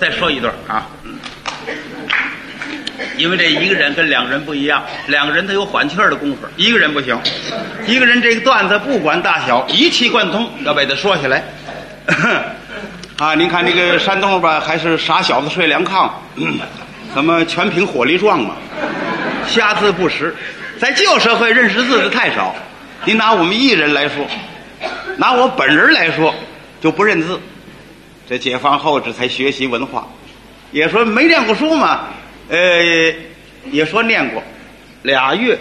再说一段啊。因为这一个人跟两个人不一样，两个人他有缓气儿的功夫，一个人不行。一个人这个段子不管大小，一气贯通，要把它说下来。啊，您看这个山东吧，还是傻小子睡凉炕，嗯怎么全凭火力壮嘛？瞎字不识，在旧社会认识字的太少。您拿我们艺人来说，拿我本人来说，就不认字。这解放后这才学习文化，也说没念过书嘛，呃，也说念过俩月，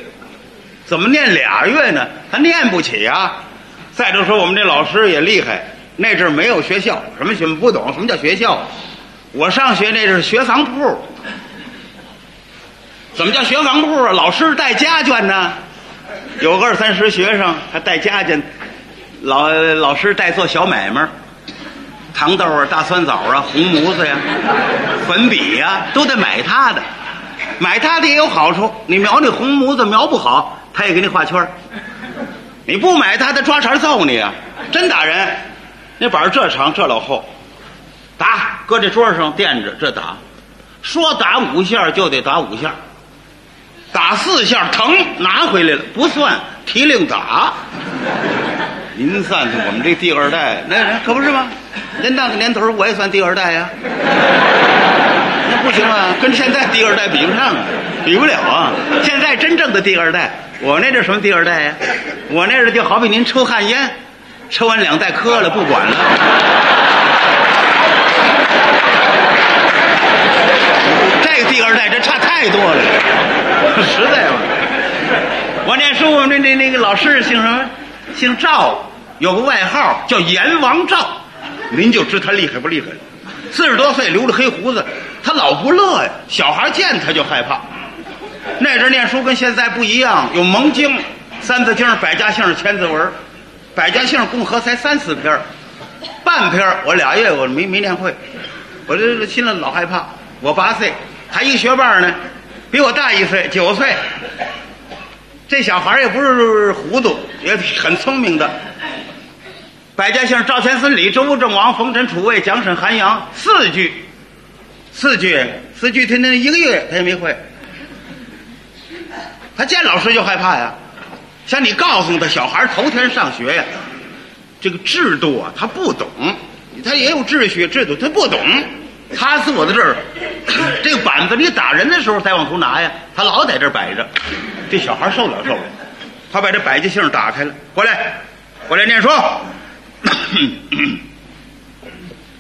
怎么念俩月呢？他念不起啊。再者说，我们这老师也厉害，那阵没有学校，什么什么不懂，什么叫学校？我上学那是学房铺，怎么叫学房铺啊？老师带家眷呢，有个二三十学生，还带家眷，老老师带做小买卖。糖豆啊、大酸枣啊、红模子呀、粉笔呀，都得买他的。买他的也有好处，你描那红模子描不好，他也给你画圈儿你不买他的，抓茬揍你啊！真打人。那板这长这老厚，打搁这桌上垫着这打，说打五下就得打五下，打四下疼拿回来了不算，提令打。您算算我们这第二代，那可不是吗？您那个年头，我也算第二代呀、那不行啊，跟现在第二代比不上啊，比不了啊。现在真正的第二代，我那是什么第二代呀、我那是就好比您抽旱烟，抽完两袋磕了，不管了。这个第二代这差太多了，实在嘛。我念书，我那那那个老师姓什么？姓赵，有个外号叫阎王赵，您就知他厉害不厉害了。四十多岁留着黑胡子，他老不乐呀，小孩见他就害怕。那阵念书跟现在不一样，有蒙经、三字经、百家姓、千字文，百家姓共合才三四篇半篇我俩月我没没念会，我这心里老害怕。我八岁，他一学霸呢，比我大一岁，九岁。这小孩也不是糊涂，也很聪明的。百家姓赵钱孙李周吴郑王冯陈楚卫蒋沈韩杨四句，四句四句，他那一个月他也没会。他见老师就害怕呀。像你告诉他，小孩头天上学呀，这个制度啊，他不懂，他也有秩序制度，他不懂。他坐在这儿，这个板子你打人的时候再往出拿呀，他老在这儿摆着。这小孩受不了受不了，他把这百家姓打开了，过来，过来念书。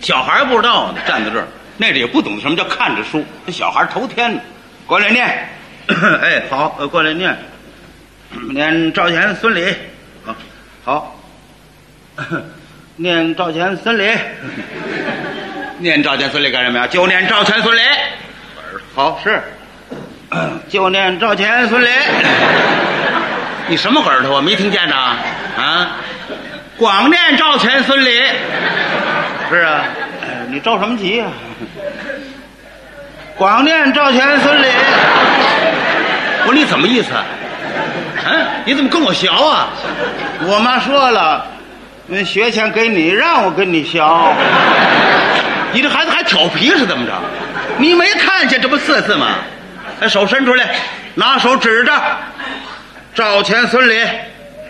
小孩不知道呢，站在这儿，那阵也不懂什么叫看着书，这小孩头天，过来念。哎，好，过来念，念赵钱孙李，好，好，念赵钱孙李，念赵钱孙李干什么呀？就念赵钱孙李。好，是。就念赵钱孙李。你什么耳朵啊？没听见呢？啊，光念赵钱孙李。是啊，哎你着什么急呀、广念赵钱孙李。我说你怎么意思？嗯，你怎么跟我学啊？我妈说了，那学钱给你，让我跟你学。你这孩子还调皮是怎么着？你没看见这不四字吗？把手伸出来，拿手指着赵钱孙李，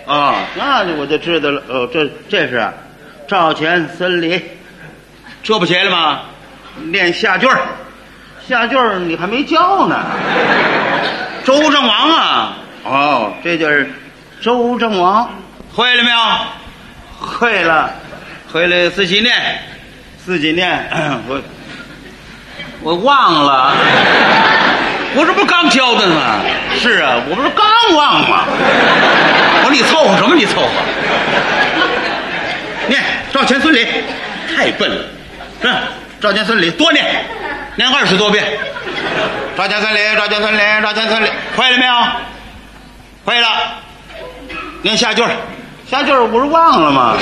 啊，那我就知道了。哦，这这是赵钱孙李，这不写了吗？念下句儿，下句儿你还没教呢。周正王啊，哦，这就是周正王，会了没有？会了，会了，自己念，自己念，我我忘了。我这不刚教的吗？是啊，我不是刚忘吗？我说你凑合什么？你凑合。念赵钱孙李，太笨了，是赵钱孙李多念，念二十多遍。赵钱孙李，赵钱孙李，赵钱孙李，会了没有？会了。念下句儿，下句儿不是忘了吗？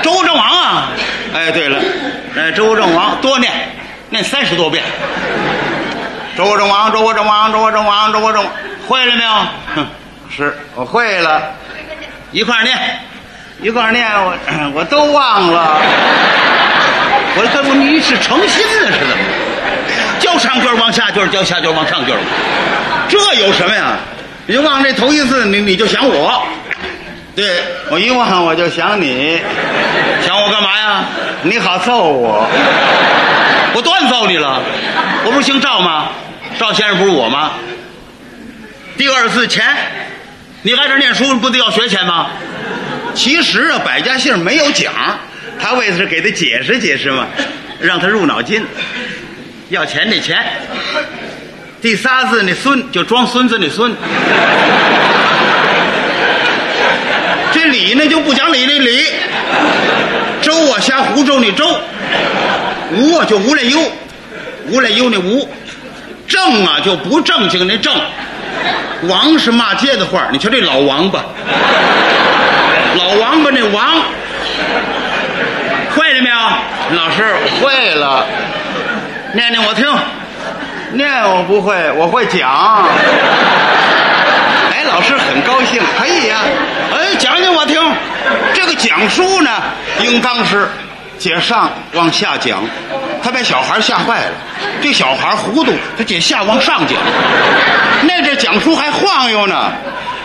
周正王啊，哎，对了，哎，周正王多念，念三十多遍。周正王，周正王，周正王，周正王，会了没有？哼，是我会了，一块儿念，一块儿念，我我都忘了，我这不你是诚心的是怎么？教上句往下句，教下句往上句，这有什么呀？你忘这头一次，你你就想我，对我一忘我就想你，想我干嘛呀？你好揍我，我断揍你了，我不是姓赵吗？赵先生不是我吗？第二次钱，你来这念书不得要学钱吗？其实啊，百家姓没有奖，他为的是给他解释解释嘛，让他入脑筋。要钱那钱，第仨字那孙就装孙子那孙。这理呢就不讲理那理，周啊瞎胡诌那周，无啊就无赖忧，无赖忧那无，正啊就不正经那正，王是骂街的话，你瞧这老王八。老王八那王会了没有？老师会了，念念我听。念我不会，我会讲。哎，老师很高兴，可以呀、哎，讲讲我听。这个讲书呢，应当是解上往下讲，他把小孩吓坏了。这小孩糊涂，他解下往上讲。那 书还晃悠呢。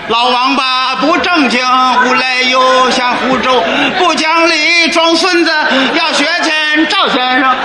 老王八不正经，无赖又瞎胡诌，不讲理装孙子，要学钱赵先生。